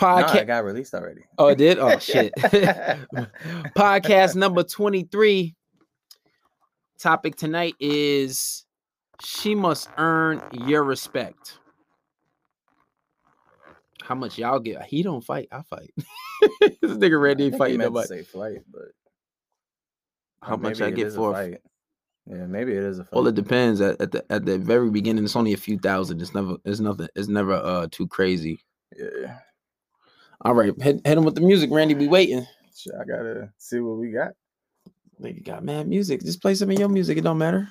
No, Podcast. it got released already. oh, it did. Oh shit. Podcast number twenty three. Topic tonight is she must earn your respect. How much y'all get? He don't fight. I fight. this nigga Randy think ain't fighting nobody. say flight, but How much I get for? a- fight. Yeah, maybe it is a fight. Well, it depends. At, at the at the very beginning, it's only a few thousand. It's never. It's nothing. It's never uh too crazy. yeah. All right, head head him with the music, Randy. Be waiting. Shit, I gotta see what we got. Nigga got mad music. Just play some of your music. It don't matter.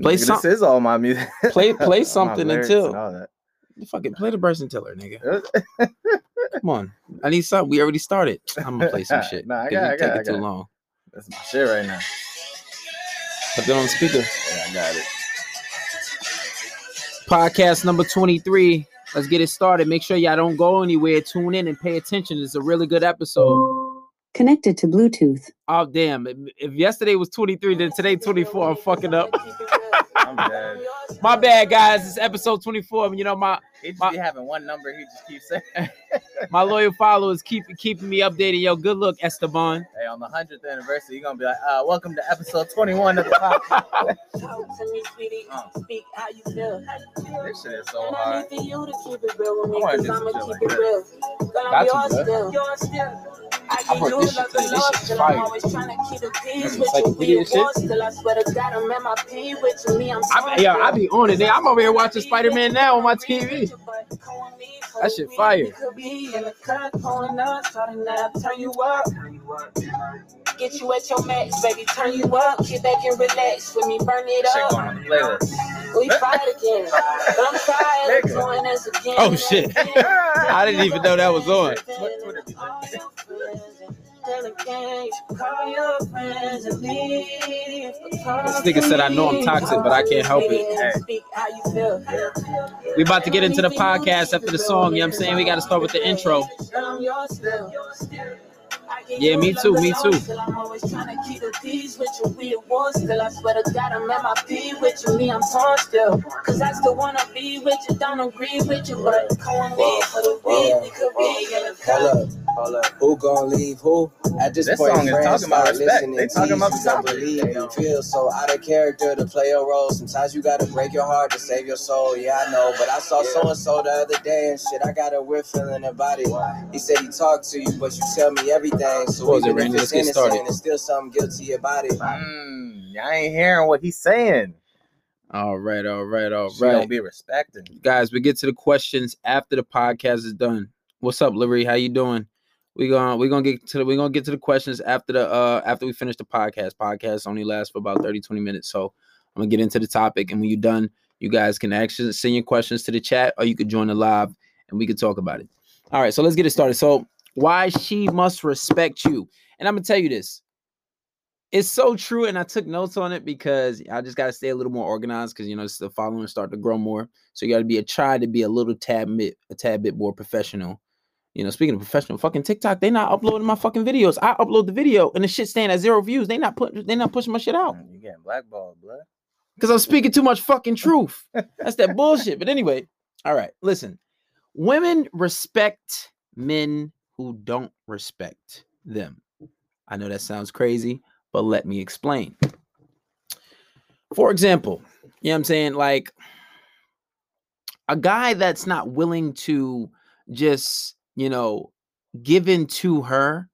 Play Nigga, some- This is all my music. Play- play something until- all that. Fucking play the Bryson Tiller, nigga. Uh, Come on. I need something. We already started. I'm gonna play some shit. Nah, I got- I take got- it I too it. long. That's my shit right now. Put that on the speaker. Yeah, I got it. Podcast number 23. Let's get it started. Make sure y'all don't go anywhere. Tune in and pay attention. It's a really good episode. Connected to Bluetooth. Oh damn! If- If yesterday was 23, then today 24. I'm fucking up. I'm dead. My bad, guys. It's episode 24. You know my He just My- be having one number. He just keeps saying. my loyal followers keep keeping me updated. Yo, good look, Esteban. Hey, on the hundredth anniversary, you're gonna be like, uh, "Welcome to episode 21 of the podcast." Talk to me, sweetie. Uh. Speak how you feel. this shit is so And I hard. need for you to keep it real with me, I cause do I'ma shit keep like it real. Girl, Got I'm to, yours bro. still. Yours still. I I give brought you this shit love today. and This love, shit's till fire. I'm always trying to keep the peace with like you. the We video at shit. war still. I swear to God, I'm at my P with you. Me, I'm I, yo, I be on it. nigga. I'm over here watching Spider Man now on my TV. That shit fire. We could be in the cut, pulling up, starting up, turn you up. Get you at your max, baby, turn you up. Get back and relax with me, burn it Shit up. going on the playlist. We fight again. But I'm tired of doing this again. Oh, shit. I didn't even know that was on. This nigga said, "I know I'm toxic, but I can't help it." We about to get into the podcast after the song. You know what I'm saying? We got to start with the intro. Yeah, me too, me too. I'm always trying to keep the with. I I'm with you. Me, I'm. Cause I still wanna be with you. Don't agree with you, but me for the. We cup. Up, hold up. Who gon' leave who? At this, This point, song is friends talking about start respect. listening They to talking you. about the You topic. believe They you don't. feel so out of character to play a role. Sometimes you gotta break your heart to save your soul. Yeah, I know, but I saw so and so the other day and shit. I got a weird feeling about it. He said he talked to you, but you tell me everything. So Pause it, even Randy. if Let's it's get innocent, started. it's still something guilty about it. Mm, I ain't hearing what he's saying. All right, all right, all She don't be respecting. Guys, we get to the questions after the podcast is done. What's up, Larry? How you doing? We gonna we're gonna get to the, we're gonna get to the questions after the uh after we finish the podcast. Podcast only lasts for about 30 20 minutes. So I'm gonna get into the topic and when you're done, you guys can actually send your questions to the chat or you could join the live and we could talk about it. All right, so let's get it started. So why she must respect you. And I'm gonna tell you this. It's so true, and I took notes on it because I just gotta stay a little more organized because you know it's the following start to grow more. So you gotta be a try to be a little tad bit a tad bit more professional. You know, speaking of professional, fucking TikTok, they not uploading my fucking videos. I upload the video and the shit staying at zero views. They not putting they not pushing my shit out You getting blackballed, blood. because I'm speaking too much fucking truth. That's that bullshit. But anyway, all right, listen. Women respect men who don't respect them. I know that sounds crazy, but let me explain. For example, you know what I'm saying? Like a guy that's not willing to just, you know, given to her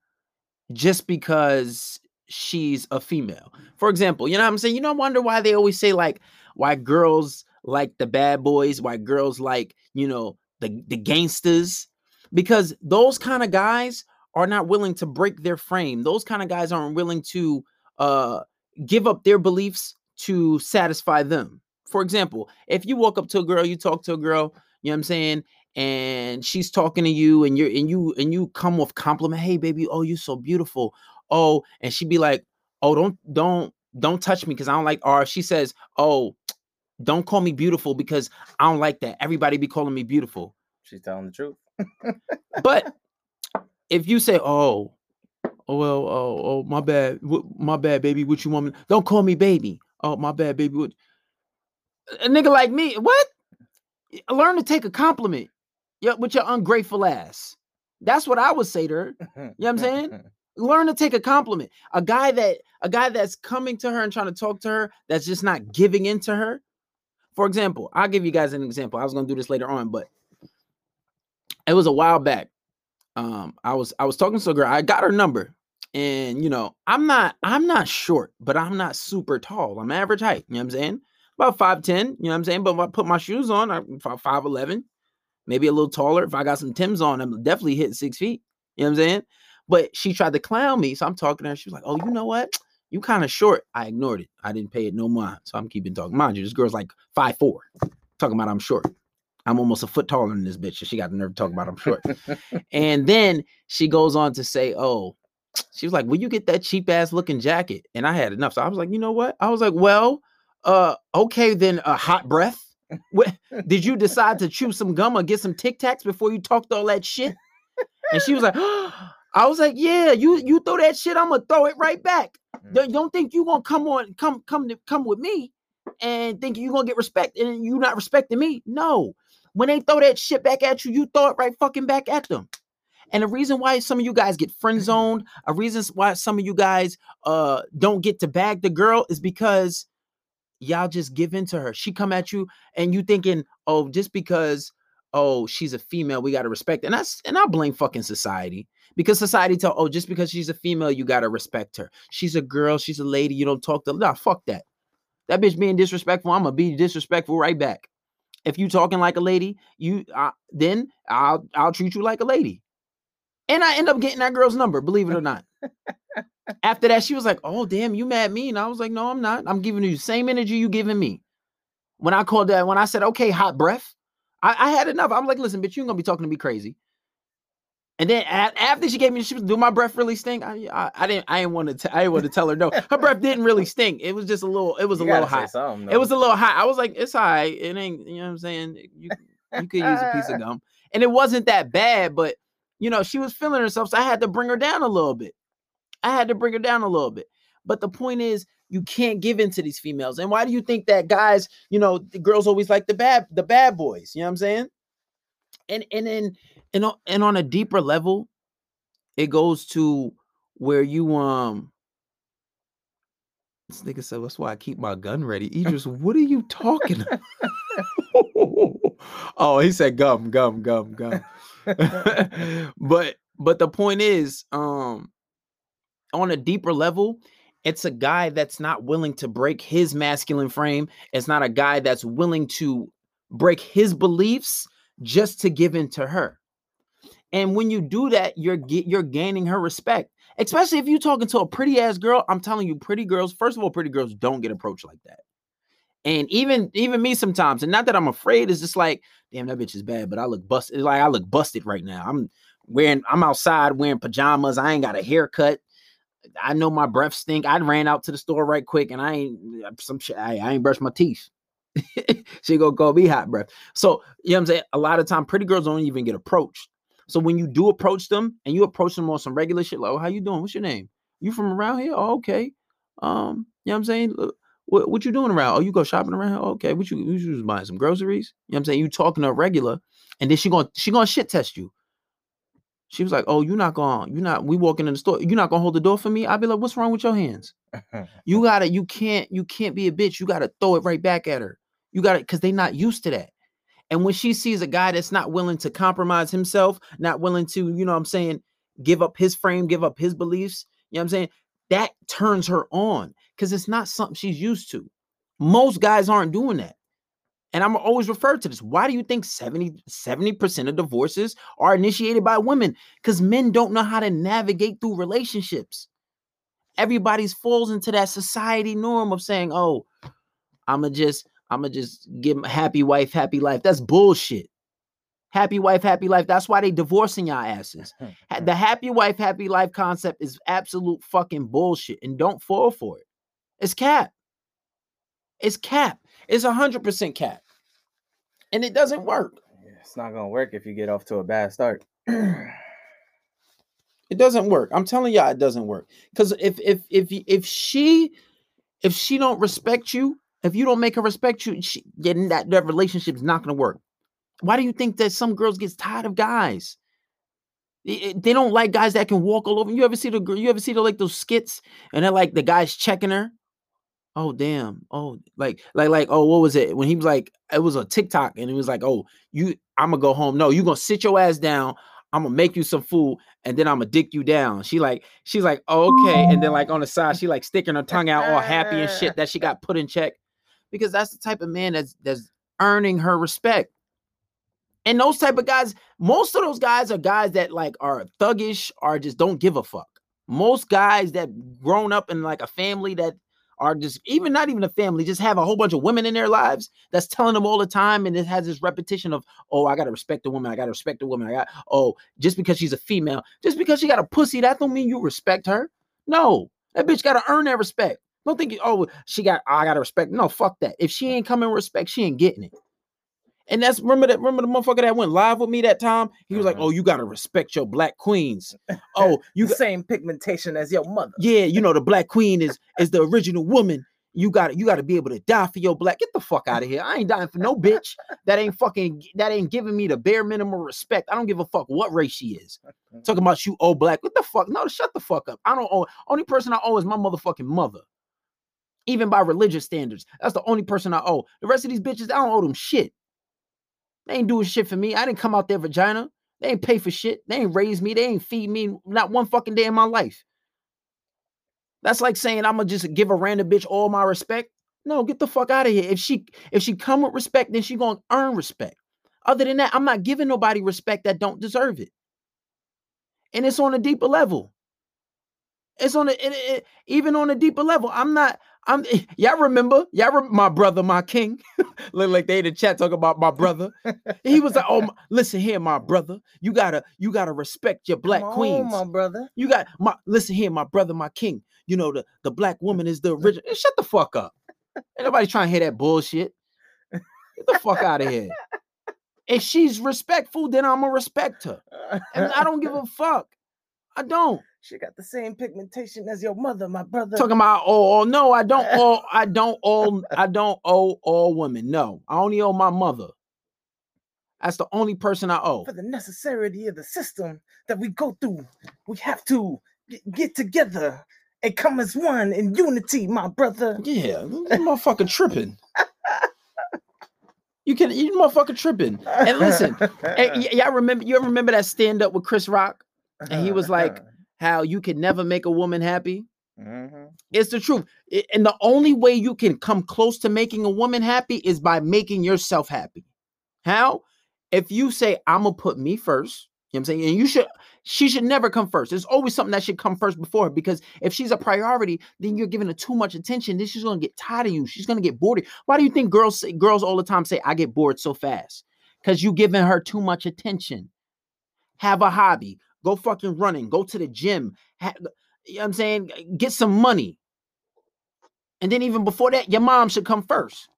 just because she's a female. For example, you know what I'm saying? You know, I wonder why they always say like why girls like the bad boys, why girls like, you know, the the gangsters because those kind of guys are not willing to break their frame. Those kind of guys aren't willing to uh give up their beliefs to satisfy them. For example, if you walk up to a girl, you talk to a girl, you know what I'm saying, and she's talking to you and you're and you and you come with compliment, "Hey baby, oh you're so beautiful." Oh, and she'd be like, "Oh, don't don't don't touch me because I don't like or if she says, "Oh, don't call me beautiful because I don't like that. Everybody be calling me beautiful." She's telling the truth. But if you say, "Oh, oh well, oh, oh my bad, my bad, baby, what you want me? Don't call me baby. Oh, my bad, baby. What? A nigga like me, what? Learn to take a compliment. Yeah, with your ungrateful ass. That's what I would say to her. You know what I'm saying? Learn to take a compliment. A guy that a guy that's coming to her and trying to talk to her that's just not giving in to her. For example, I'll give you guys an example. I was gonna do this later on, but it was a while back. Um, I was I was talking to a girl. I got her number, and you know, I'm not I'm not short, but I'm not super tall. I'm average height. You know what I'm saying? About five ten. You know what I'm saying? But if I put my shoes on, I'm five eleven, maybe a little taller. If I got some Tims on, I'm definitely hitting six feet. You know what I'm saying? But she tried to clown me, so I'm talking to her. She was like, "Oh, you know what? You kind of short." I ignored it. I didn't pay it no mind, so I'm keeping talking. Mind you, this girl's like five four, talking about I'm short. I'm almost a foot taller than this bitch, and she got the nerve to talk about I'm short. and then she goes on to say, "Oh." She was like, "Will you get that cheap ass looking jacket?" And I had enough, so I was like, "You know what?" I was like, "Well, uh, okay then. A uh, hot breath. What, did you decide to chew some gum or get some Tic Tacs before you talked all that shit?" And she was like, I was like, yeah, you you throw that shit, I'm gonna throw it right back. Mm. Don't, think you gonna come on, come come to, come with me and think you gonna get respect and you not respecting me. No, when they throw that shit back at you, you throw it right fucking back at them. And the reason why some of you guys get friend zoned, a reason why some of you guys uh don't get to bag the girl is because y'all just give in to her. She come at you and you thinking, oh, just because oh she's a female, we gotta respect. And that's and I blame fucking society because society tell oh just because she's a female, you gotta respect her. She's a girl, she's a lady, you don't talk to nah, fuck that. That bitch being disrespectful, I'm gonna be disrespectful right back. If you talking like a lady, you uh, then I'll I'll treat you like a lady. And I end up getting that girl's number, believe it or not. After that, she was like, "Oh damn, you mad at me?" And I was like, "No, I'm not. I'm giving you the same energy you giving me." When I called that, when I said, "Okay, hot breath," I, I had enough. I'm like, "Listen, bitch, you ain't gonna be talking to me crazy." And then after she gave me, she was, "Do my breath really stink?" I, I, I didn't, I didn't want to, I didn't want to tell her no. Her breath didn't really stink. It was just a little, it was You a little hot. It was a little hot. I was like, "It's all right. It ain't." You know what I'm saying? You, you could use a piece of gum, and it wasn't that bad. But you know, she was feeling herself, so I had to bring her down a little bit. I had to bring her down a little bit. But the point is, you can't give in to these females. And why do you think that guys, you know, the girls always like the bad, the bad boys? You know what I'm saying? And and then and on, and on a deeper level, it goes to where you um. This nigga said, "That's why I keep my gun ready." Idris, what are you talking? about? oh, he said gum, gum, gum, gum. but but the point is, um, on a deeper level, it's a guy that's not willing to break his masculine frame. It's not a guy that's willing to break his beliefs just to give in to her. And when you do that, you're you're gaining her respect. Especially if you're talking to a pretty ass girl. I'm telling you, pretty girls. First of all, pretty girls don't get approached like that. And even even me sometimes, and not that I'm afraid, it's just like, damn, that bitch is bad, but I look busted. Like I look busted right now. I'm wearing, I'm outside wearing pajamas. I ain't got a haircut. I know my breath stink. I ran out to the store right quick, and I ain't some shit. I, I ain't brushed my teeth. she go go be hot breath. So you know what I'm saying. A lot of time, pretty girls don't even get approached. So when you do approach them, and you approach them on some regular shit, like, "Oh, how you doing? What's your name? You from around here? Oh, okay. Um, you know what I'm saying. What, what you doing around? Oh, you go shopping around here? Okay. What you, you was buying some groceries? You know what I'm saying? You talking to a regular, and then she gonna she gonna shit test you. She was like, "Oh, you're not going. You're not. We walking in the store. You're not gonna hold the door for me." I'd be like, "What's wrong with your hands? You gotta. You can't. You can't be a bitch. You gotta throw it right back at her. You gotta, cause they not used to that. And when she sees a guy that's not willing to compromise himself, not willing to, you know, what I'm saying, give up his frame, give up his beliefs. You know what I'm saying? That turns her on because it's not something she's used to. Most guys aren't doing that. And I'm always referred to this. Why do you think 70, 70% of divorces are initiated by women? Because men don't know how to navigate through relationships. Everybody's falls into that society norm of saying, oh, I'ma just, I'ma just give happy wife, happy life. That's bullshit. Happy wife, happy life. That's why they divorcing y'all asses. The happy wife, happy life concept is absolute fucking bullshit. And don't fall for it. It's cap. It's cap. It's a hundred percent cap. And it doesn't work. it's not gonna work if you get off to a bad start. It doesn't work. I'm telling y'all, it doesn't work. Because if if if if she if she don't respect you, if you don't make her respect you, she, then that that relationship is not gonna work. Why do you think that some girls gets tired of guys? They, they don't like guys that can walk all over. You ever see the you ever see the like those skits and they're like the guys checking her? Oh damn. Oh like like like oh what was it when he was like it was a TikTok and it was like oh you I'm gonna go home. No, you gonna sit your ass down. I'm gonna make you some food and then I'm gonna dick you down. She like she's like oh, okay and then like on the side she like sticking her tongue out all happy and shit that she got put in check because that's the type of man that's that's earning her respect. And those type of guys, most of those guys are guys that like are thuggish or just don't give a fuck. Most guys that grown up in like a family that are just even not even a family, just have a whole bunch of women in their lives that's telling them all the time, and it has this repetition of, oh, I gotta respect the woman, I gotta respect the woman, I got oh, just because she's a female, just because she got a pussy, that don't mean you respect her. No, that bitch gotta earn that respect. Don't think, oh, she got, I gotta respect. No, fuck that. If she ain't coming respect, she ain't getting it. And that's remember that remember the motherfucker that went live with me that time. He was like, Mhm. "Oh, you gotta respect your black queens. Oh, you You got, same pigmentation as your mother. yeah, you know the black queen is is the original woman. You got you got to be able to die for your black. Get the fuck out of here. I ain't dying for no bitch that ain't fucking that ain't giving me the bare minimum respect. I don't give a fuck what race she is. Talking about you old black. What the fuck? No, shut the fuck up. I don't owe. Only person I owe is my motherfucking mother. Even by religious standards, that's the only person I owe. The rest of these bitches, I don't owe them shit. They ain't doing shit for me. I didn't come out their vagina. They ain't pay for shit. They ain't raise me. They ain't feed me not one fucking day in my life. That's like saying I'm gonna just give a random bitch all my respect. No, get the fuck out of here. If she if she come with respect, then she gonna earn respect. Other than that, I'm not giving nobody respect that don't deserve it. And it's on a deeper level. It's on a it- it- even on a deeper level. I'm not. I'm. Y'all remember? Y'all my brother, my king. Look like they in the chat talk about my brother. he was like, "Oh, my- listen here, my brother. You gotta you gotta respect your black Come on, my brother. You got my listen here, my brother, my king. You know the the black woman is the original. Eh, Shut the fuck up. Ain't nobody trying to hear that bullshit. Get the fuck out of here. If she's respectful, then I'm gonna respect her, and I don't give a fuck. I don't. She got the same pigmentation as your mother, my brother. Talking about oh, oh no, I don't owe I don't owe I don't owe all women. No, I only owe my mother. That's the only person I owe. for the necessity of the system that we go through. We have to get, get together and come as one in unity, my brother. Yeah, you motherfucker tripping. You can you motherfucker tripping. And listen, y- y'all remember you ever remember that stand up with Chris Rock? and he was like- How you can never make a woman happy? Mhm. It's the truth. And the only way you can come close to making a woman happy is by making yourself happy. How? If you say, I'm gonna put me first, you know what I'm saying? And you should she should never come first. There's always something that should come first before her because if she's a priority, then you're giving her too much attention. Then she's gonna get tired of you. She's gonna get bored. Why do you think girls say girls all the time say, I get bored so fast? Because you're giving her too much attention. Have a hobby. Go fucking running. Go to the gym. Ha- you know what I'm saying? Get some money. And then even before that, your mom should come first.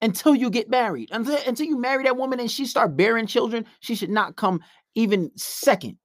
Until you get married. Until, until you marry that woman and she start bearing children, she should not come even second.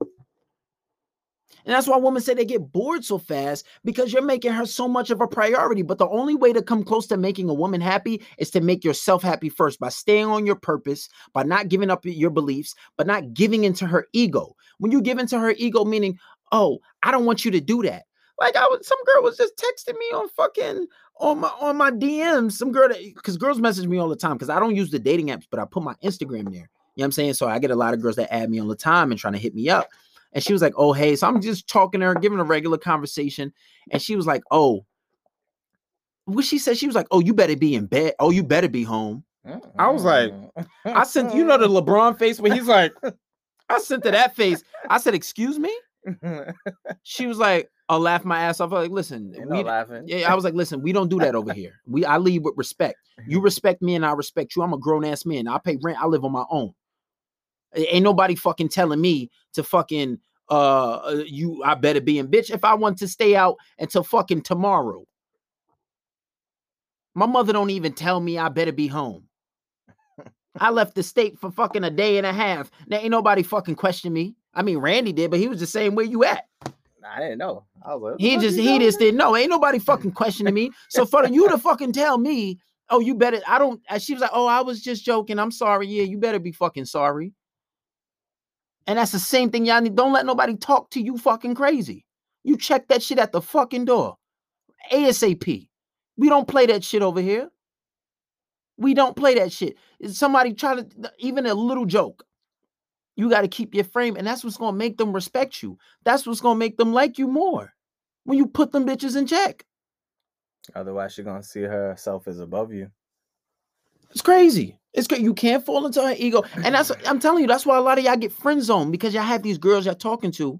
And that's why women say they get bored so fast because you're making her so much of a priority. But the only way to come close to making a woman happy is to make yourself happy first by staying on your purpose, by not giving up your beliefs, but not giving into her ego. When you give into her ego, meaning, oh, I don't want you to do that. Like I was, some girl was just texting me on fucking on my on my DMs. Some girl that because girls message me all the time because I don't use the dating apps, but I put my Instagram there. You know what I'm saying? So I get a lot of girls that add me all the time and trying to hit me up. And she was like, "Oh, hey." So I'm just talking to her, giving a regular conversation, and she was like, "Oh." What she said, she was like, "Oh, you better be in bed. Oh, you better be home." I was like, I sent you know the LeBron face where he's like, I sent to that face. I said, "Excuse me." She was like, "I'll laugh my ass off." I'm like, listen, we laughing. yeah, I was like, listen, we don't do that over here. We I lead with respect. You respect me and I respect you. I'm a grown ass man. I pay rent. I live on my own. Ain't nobody fucking telling me to fucking uh uh, you I better be in bitch if I want to stay out until fucking tomorrow. My mother don't even tell me I better be home. I left the state for fucking a day and a half. There ain't nobody fucking question me. I mean, Randy did, but he was just saying where you at. I didn't know. I was like, He just he just didn't know. Ain't nobody fucking questioning me. So for you to fucking tell me, oh, you better. I don't. She was like, oh, I was just joking. I'm sorry. Yeah, you better be fucking sorry. And that's the same thing y'all need. Don't let nobody talk to you fucking crazy. You check that shit at the fucking door. ASAP. We don't play that shit over here. We don't play that shit. Is somebody trying to even a little joke. You got to keep your frame, and that's what's gonna make them respect you. That's what's gonna make them like you more when you put them bitches in check. Otherwise, she's gonna see herself as above you. It's crazy. It's great. You can't fall into her ego. And that's I'm telling you, that's why a lot of y'all get friend zoned because y'all have these girls y'all talking to,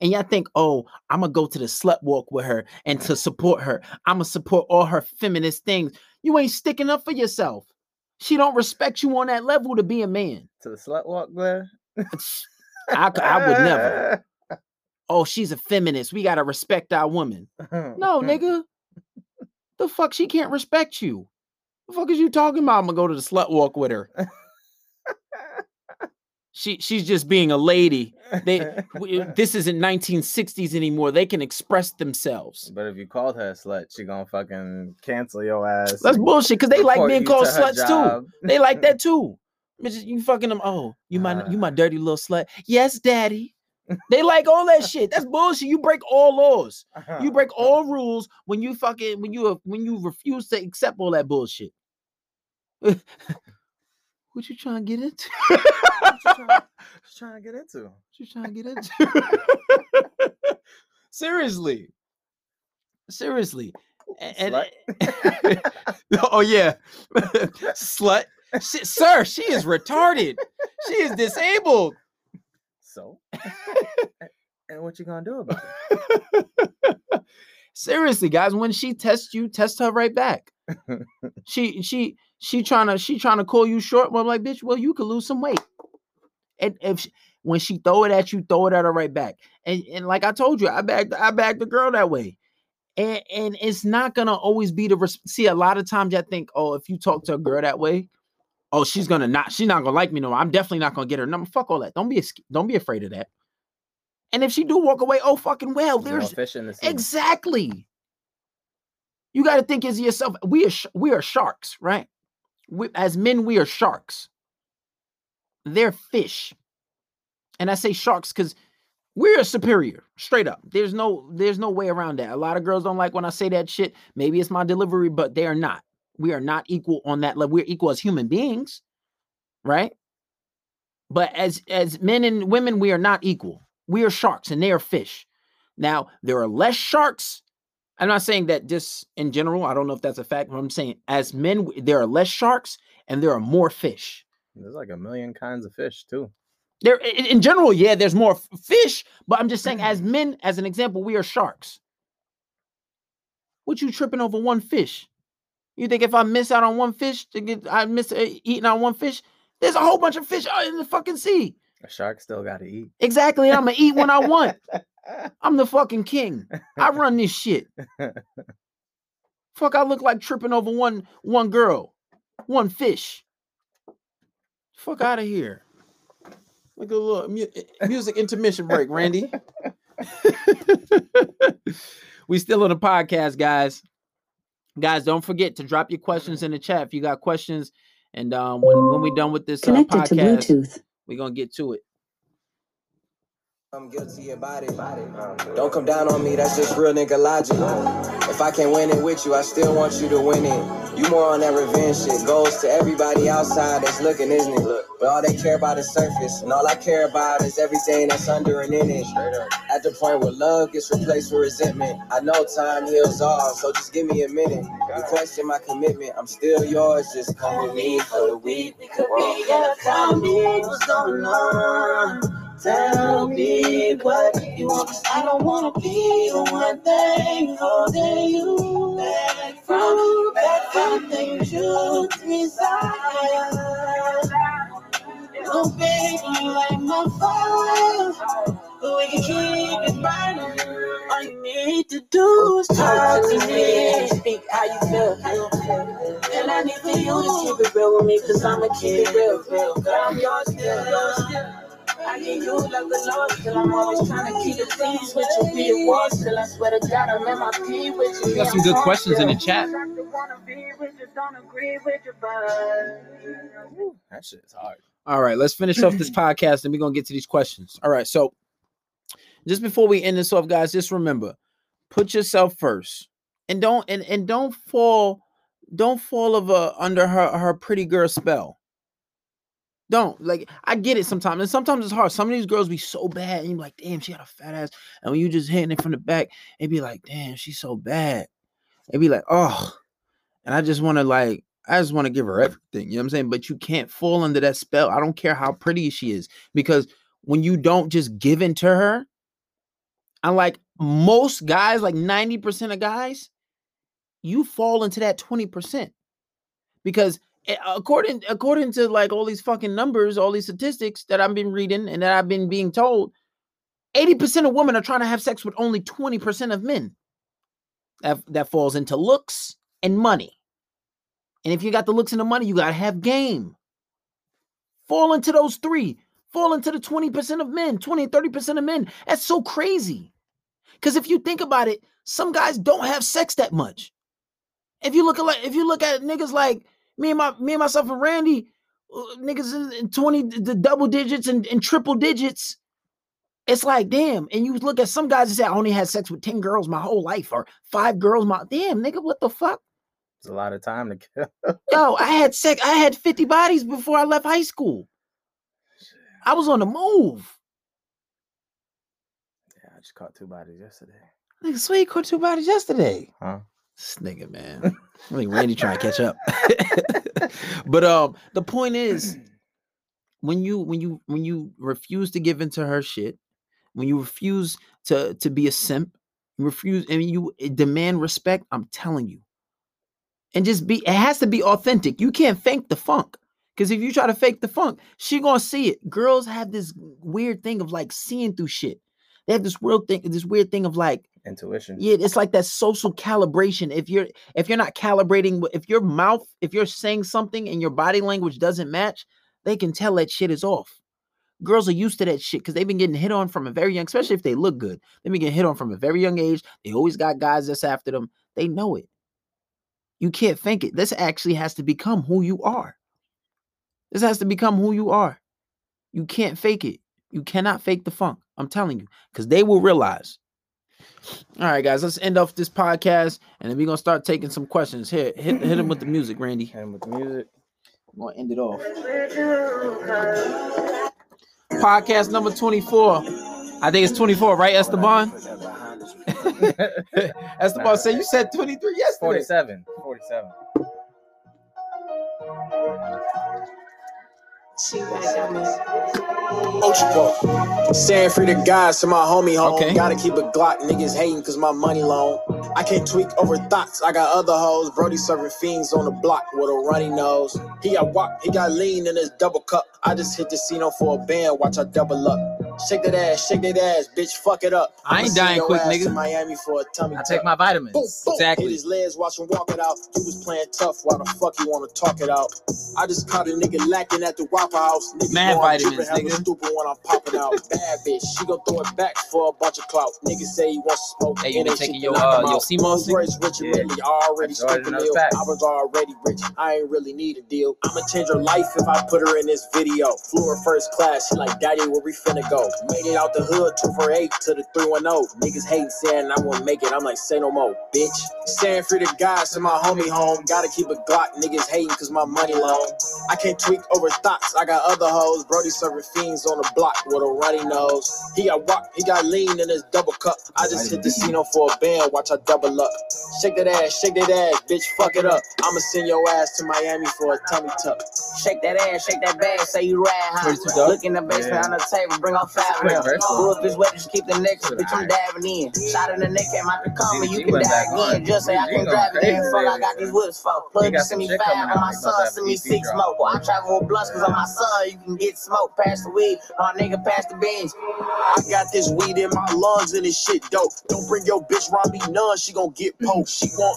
and y'all think, oh, I'm gonna go to the slut walk with her and to support her. I'm gonna support all her feminist things. You ain't sticking up for yourself. She don't respect you on that level to be a man. To the slut walk, Blair. I would never. Oh, she's a feminist. We gotta respect our woman. No, nigga. The fuck she can't respect you. The fuck is you talking about? I'm gonna go to the slut walk with her. She she's just being a lady. They this isn't 1960s anymore. They can express themselves. But if you called her a slut, she gonna fucking cancel your ass. That's bullshit because they like being called to sluts too. They like that too. You fucking them. Oh, you my you my Ah. dirty little slut. Yes, daddy. They like all that shit. That's bullshit. You break all laws. Uh-huh. You break all uh-huh. rules when you fucking when you when you refuse to accept all that bullshit. what you trying to get into? What you trying, trying to get into? What you trying to get into? Seriously. Seriously. A- And, eh, oh yeah. Slut. She- sir, she is retarded. She is disabled. So, and what you gonna do about it? Seriously, guys, when she tests you, test her right back. she she she trying to she trying to call you short. Well, I'm like, bitch, well, you could lose some weight. And if she, when she throw it at you, throw it at her right back. And and like I told you, I bagged I bagged the girl that way. And and it's not gonna always be the res- see. A lot of times, I think, oh, if you talk to a girl that way, oh, she's gonna not she's not gonna like me no. more. I'm definitely not gonna get her number. Fuck all that. Don't be a, don't be afraid of that. And if she do walk away, oh fucking well, There's there's no fish in the. Exactly. You got to think as yourself. We are sh- we are sharks, right? We, as men, we are sharks. They're fish, and I say sharks because we're superior, straight up. There's no there's no way around that. A lot of girls don't like when I say that shit. Maybe it's my delivery, but they are not. We are not equal on that level. We're equal as human beings, right? But as as men and women, we are not equal. We are sharks, and they are fish. Now there are less sharks I'm not saying that just in general. I don't know if that's a fact, but I'm saying as men, there are less sharks and there are more fish. There's like a million kinds of fish too. There, in, in general, yeah, there's more fish, but I'm just saying, as men, as an example, we are sharks. What you tripping over one fish? You think if I miss out on one fish to get, I miss uh, eating on one fish? There's a whole bunch of fish out in the fucking sea. A shark still got to eat. Exactly. I'm gonna eat when I want. I'm the fucking king. I run this shit. Fuck, I look like tripping over one one girl, one fish. Fuck out of here. Like a little mu- eh, music intermission break, Randy. we still on the podcast, guys. Guys, don't forget to drop your questions in the chat if you got questions. And um, when when we done with this uh, Connected to podcast, Bluetooth. we're gonna get to it. I'm guilty of body. Um, don't come down on me, that's just real nigga logic. If I can't win it with you, I still want you to win it. You more on that revenge shit. Goes to everybody outside that's looking, isn't it? But all they care about is surface, and all I care about is everything that's under and in it. At the point where love gets replaced with resentment. I know time heals all, so just give me a minute. You question my commitment, I'm still yours. Just come with me for the week. We could be yeah, tell me what's going on. Me what you want. I don't wanna be the one thing holding you back from back from things you desire. Oh baby, light my fire, but we can keep it burning. All you need to do is talk to me, speak how you feel. And I need for you to keep it real with me, cause I'ma keep it real, real. Girl, I'm yours still, yours still. I need you like the Lord, still I'm always trying to keep it peace with you. Be it war, still I swear to God, I'm in my pee with you. We got some good questions in the chat. That shit is hard. All right, let's finish off this podcast and we're gonna get to these questions. All right, so just before we end this off, guys, just remember, put yourself first. And don't and, and don't fall, don't fall of a under her her pretty girl spell. Don't like I get it sometimes, and sometimes it's hard. Some of these girls be so bad, and you're like, damn, she got a fat ass. And when you just hitting it from the back, it'd be like, damn, she's so bad. It'd be like, oh, and I just want to like, I just want to give her everything. You know what I'm saying? But you can't fall under that spell. I don't care how pretty she is, because when you don't just give in to her, I like most guys, like 90% of guys, you fall into that 20%. Because according according to like all these fucking numbers, all these statistics that I've been reading and that I've been being told, 80% of women are trying to have sex with only 20% of men. That, that falls into looks and money. And if you got the looks and the money, you got to have game. Fall into those three. Fall into the 20% of men, 20 and 30% of men. That's so crazy. Because if you think about it, some guys don't have sex that much. If you look at like if you look at niggas like me and my me and myself and Randy, uh, niggas in, in 20 the double digits and, and triple digits. It's like, damn. And you look at some guys that say, I only had sex with 10 girls my whole life, or five girls my damn, nigga, what the fuck? It's a lot of time to kill. Yo, I had sex, I had 50 bodies before I left high school. I was on the move. Yeah, I just caught two bodies yesterday. Nigga, sweet caught two bodies yesterday. Huh? This nigga, man. I think Randy trying to catch up. but um, the point is, when you when you when you refuse to give into her shit, when you refuse to to be a simp, refuse and you demand respect, I'm telling you. And just be it has to be authentic. You can't fake the funk. Because if you try to fake the funk, she gonna see it. Girls have this weird thing of like seeing through shit. They have this weird thing, this weird thing of like, Intuition. yeah, it's like that social calibration. If you're if you're not calibrating, if your mouth, if you're saying something and your body language doesn't match, they can tell that shit is off. Girls are used to that shit because they've been getting hit on from a very young, especially if they look good. They've been getting hit on from a very young age. They always got guys that's after them. They know it. You can't fake it. This actually has to become who you are. This has to become who you are. You can't fake it. You cannot fake the funk. I'm telling you, because they will realize. All right, guys, let's end off this podcast, and then we're gonna start taking some questions. Here, hit hit him with the music, Randy. And with the music. I'm gonna end it off. Podcast number 24. I think it's 24, right, Esteban? Esteban said you said 23 yesterday. 47. 47. Ocho. Staying free to God, so my homie home. Okay. Gotta keep a Glock, niggas hating cause my money long. I can't tweak over thoughts, I got other hoes. Brody serving fiends on the block with a runny nose. He got wop, he got lean in his double cup. I just hit the casino for a band, watch I double up. Shake that ass, shake that ass, bitch, fuck it up. I ain't dying quick, nigga. Miami for a tummy I tuck. take my vitamins. Boom, boom. Exactly. Hit his legs, watch him walk it out. He was playing tough. Why the fuck you wanna talk it out? I just caught a nigga lacking at the Waffle House. Niggas Mad vitamins, nigga. Stupid when I'm popping out. Bad bitch, she gon' throw it back for a bunch of clout. Niggas say he wants to smoke. Hey, you been taking your, uh, your. CMOS, nigga? Richard Yeah. Mille, already I spoke started a those meal. packs. I was already rich. I ain't really need a deal. I'ma change her life if I put her in this video. Flew her first class. She like, Daddy, where we finna go? Made it out the hood, two for eight to the three one zero. Niggas hating, saying I won't make it. I'm like, say no more, bitch. Staying free to God, send my homie home. Gotta keep a Glock. Niggas hating cause my money long. I can't tweak over thoughts. I got other hoes. Brody serving fiends on the block with a runny nose. He got wop, he got lean in his double cup. I just hit the casino for a band. Watch I double up. Shake that ass, shake that ass, bitch, fuck it up. I'ma send your ass to Miami for a tummy tuck. Shake that ass, shake that bag, say you ride high. Look in the basement Yeah. on the table, bring on five rounds. verse, Bull bitch wet, just keep the next bitch, I'm diving in. Shot in the neck, came out the G- you can dive back Just say I can drive it in. Fuck, I got these woods for. Plug send me five, out. my son, send me six. Well, I travel with blunts cause I'm my son, you can get smoke. Pass the weed, my nigga pass the beans. I got this weed in my lungs and this shit dope. Don't bring your bitch around me none, she gon' get poked. She want